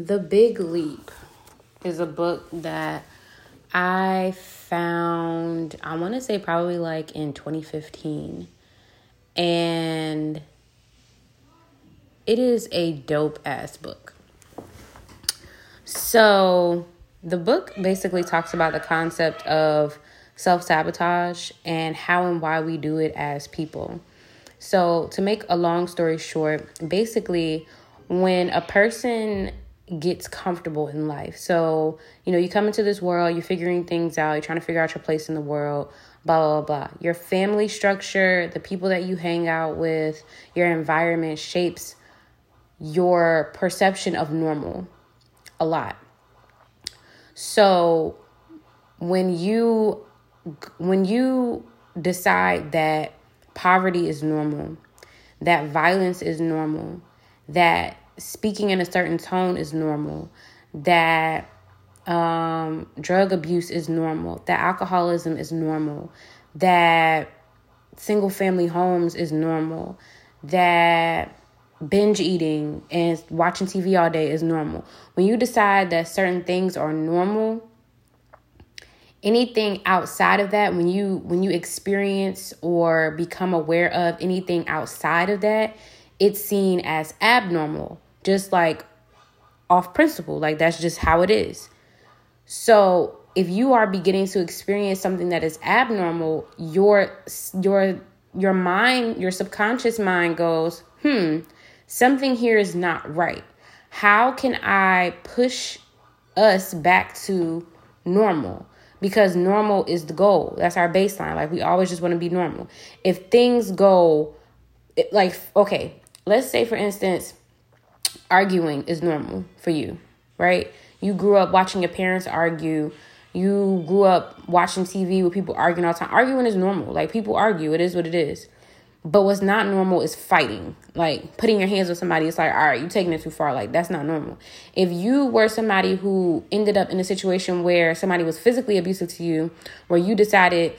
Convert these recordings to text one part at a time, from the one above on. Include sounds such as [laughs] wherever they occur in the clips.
The Big Leap is a book that I found, I want to say probably like in 2015. And it is a dope ass book. So, the book basically talks about the concept of self sabotage and how and why we do it as people. So, to make a long story short, basically, when a person gets comfortable in life. So, you know, you come into this world, you're figuring things out, you're trying to figure out your place in the world, blah, blah, blah. Your family structure, the people that you hang out with, your environment shapes your perception of normal a lot. So, when you when you decide that poverty is normal, that violence is normal, that speaking in a certain tone is normal, that um, drug abuse is normal, that alcoholism is normal, that single family homes is normal, that binge eating and watching TV all day is normal. When you decide that certain things are normal, anything outside of that when you when you experience or become aware of anything outside of that, it's seen as abnormal just like off principle. Like that's just how it is. So if you are beginning to experience something that is abnormal, your your your mind, your subconscious mind goes, hmm, something here is not right. How can I push us back to normal? Because normal is the goal. That's our baseline. Like we always just want to be normal. If things go like okay, let's say for instance, arguing is normal for you, right? You grew up watching your parents argue. You grew up watching TV with people arguing all the time. Arguing is normal. Like people argue, it is what it is. But what's not normal is fighting. Like putting your hands on somebody, it's like, all right, you're taking it too far. Like that's not normal. If you were somebody who ended up in a situation where somebody was physically abusive to you, where you decided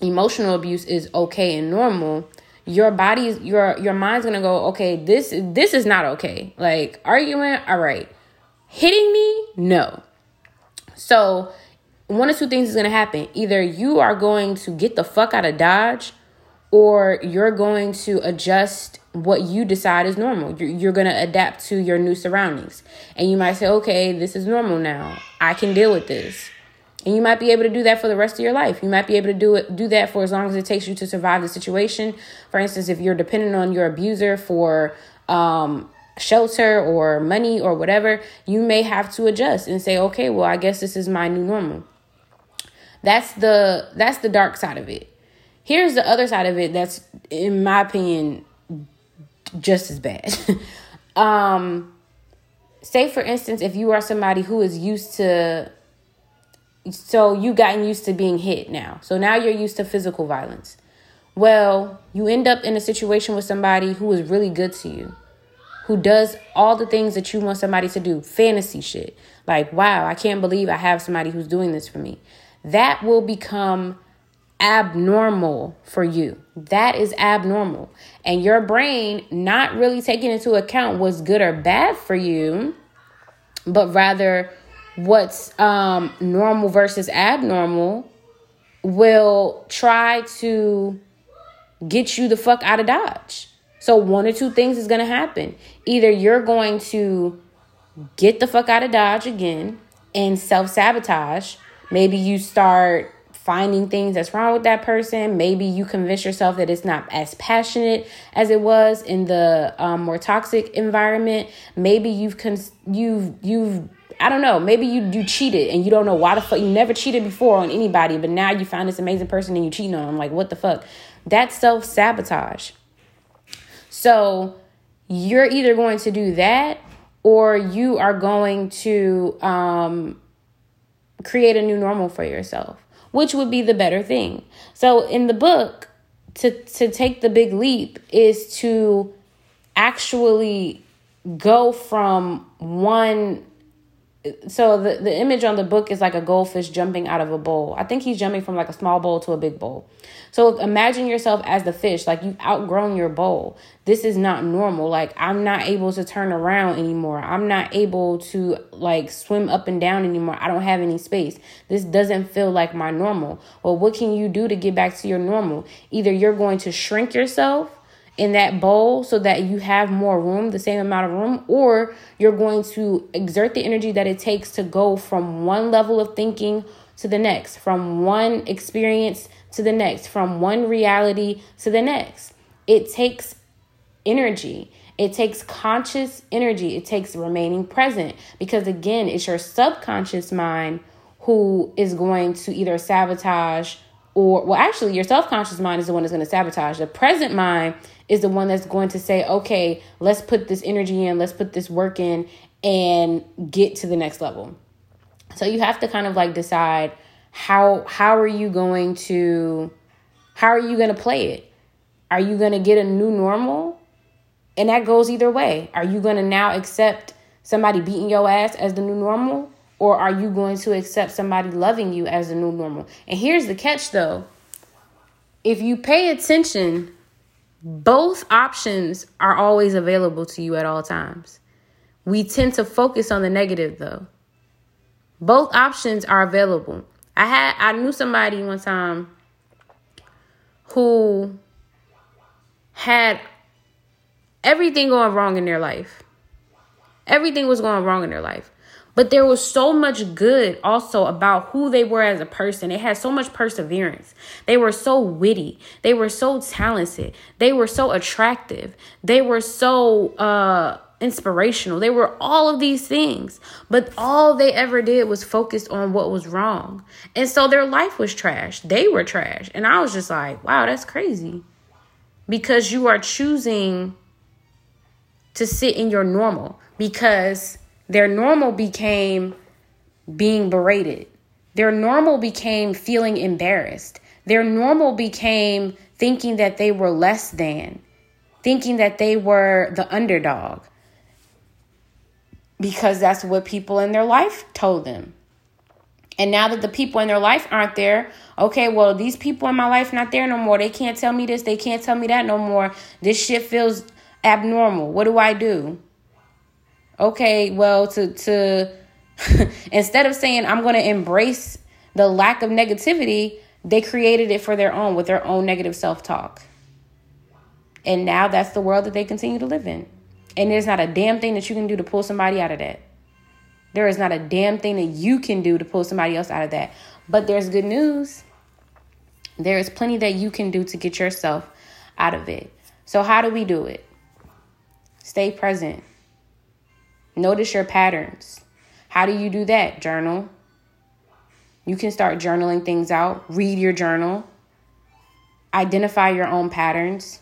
emotional abuse is okay and normal, your body's your your mind's gonna go okay this this is not okay. Like arguing all right. Hitting me? No. So one of two things is gonna happen. Either you are going to get the fuck out of dodge or you're going to adjust what you decide is normal. You're, you're gonna adapt to your new surroundings. And you might say okay this is normal now. I can deal with this and you might be able to do that for the rest of your life. You might be able to do it do that for as long as it takes you to survive the situation. For instance, if you're dependent on your abuser for um, shelter or money or whatever, you may have to adjust and say, "Okay, well, I guess this is my new normal." That's the that's the dark side of it. Here's the other side of it that's in my opinion just as bad. [laughs] um say for instance if you are somebody who is used to so you've gotten used to being hit now. So now you're used to physical violence. Well, you end up in a situation with somebody who is really good to you, who does all the things that you want somebody to do, fantasy shit. Like, wow, I can't believe I have somebody who's doing this for me. That will become abnormal for you. That is abnormal. And your brain not really taking into account what's good or bad for you, but rather what's um, normal versus abnormal will try to get you the fuck out of Dodge. So, one or two things is going to happen. Either you're going to get the fuck out of Dodge again and self sabotage. Maybe you start finding things that's wrong with that person. Maybe you convince yourself that it's not as passionate as it was in the um, more toxic environment. Maybe you've cons- you've you've I don't know. Maybe you you cheated and you don't know why the fuck you never cheated before on anybody, but now you found this amazing person and you cheating on them. Like what the fuck? That's self sabotage. So you're either going to do that or you are going to um, create a new normal for yourself, which would be the better thing. So in the book, to to take the big leap is to actually go from one so the, the image on the book is like a goldfish jumping out of a bowl. I think he's jumping from like a small bowl to a big bowl. So imagine yourself as the fish, like you've outgrown your bowl. This is not normal. Like I'm not able to turn around anymore. I'm not able to like swim up and down anymore. I don't have any space. This doesn't feel like my normal. Well, what can you do to get back to your normal? Either you're going to shrink yourself in that bowl so that you have more room, the same amount of room, or you're going to exert the energy that it takes to go from one level of thinking to the next, from one experience to the next, from one reality to the next. It takes energy. It takes conscious energy. It takes remaining present because, again, it's your subconscious mind who is going to either sabotage or, well, actually, your self conscious mind is the one that's going to sabotage. The present mind is the one that's going to say, okay, let's put this energy in, let's put this work in, and get to the next level. So you have to kind of like decide how how are you going to how are you going to play it? Are you going to get a new normal? And that goes either way. Are you going to now accept somebody beating your ass as the new normal? Or are you going to accept somebody loving you as the new normal? And here's the catch though if you pay attention both options are always available to you at all times. We tend to focus on the negative though. Both options are available. I had I knew somebody one time who had everything going wrong in their life. Everything was going wrong in their life. But there was so much good also about who they were as a person. They had so much perseverance. They were so witty. They were so talented. They were so attractive. They were so uh inspirational. They were all of these things, but all they ever did was focus on what was wrong. And so their life was trash. They were trash. And I was just like, wow, that's crazy. Because you are choosing to sit in your normal because their normal became being berated. Their normal became feeling embarrassed. Their normal became thinking that they were less than, thinking that they were the underdog. Because that's what people in their life told them. And now that the people in their life aren't there, okay, well, these people in my life not there no more. They can't tell me this, they can't tell me that no more. This shit feels abnormal. What do I do? Okay, well, to to [laughs] instead of saying I'm going to embrace the lack of negativity, they created it for their own with their own negative self-talk. And now that's the world that they continue to live in. And there's not a damn thing that you can do to pull somebody out of that. There is not a damn thing that you can do to pull somebody else out of that. But there's good news. There is plenty that you can do to get yourself out of it. So, how do we do it? Stay present. Notice your patterns. How do you do that? Journal. You can start journaling things out. Read your journal. Identify your own patterns.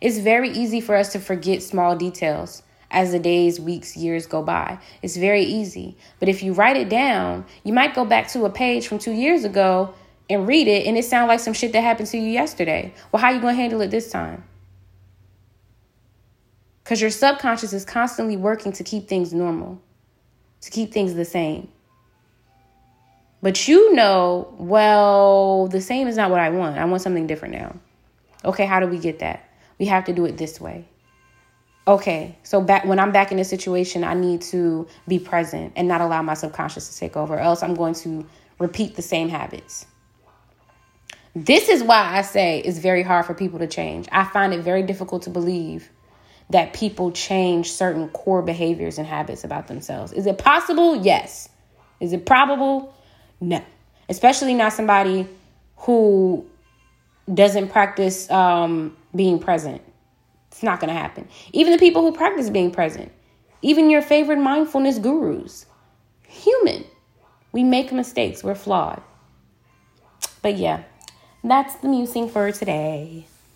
It's very easy for us to forget small details as the days, weeks, years go by. It's very easy. But if you write it down, you might go back to a page from two years ago and read it, and it sounds like some shit that happened to you yesterday. Well, how are you going to handle it this time? Because your subconscious is constantly working to keep things normal, to keep things the same. But you know, well, the same is not what I want. I want something different now. Okay, how do we get that? We have to do it this way. Okay, so back when I'm back in a situation, I need to be present and not allow my subconscious to take over, else I'm going to repeat the same habits. This is why I say it's very hard for people to change. I find it very difficult to believe that people change certain core behaviors and habits about themselves. Is it possible? Yes. Is it probable? No. Especially not somebody who doesn't practice um, being present. It's not going to happen. Even the people who practice being present, even your favorite mindfulness gurus, human. We make mistakes, we're flawed. But yeah, that's the musing for today.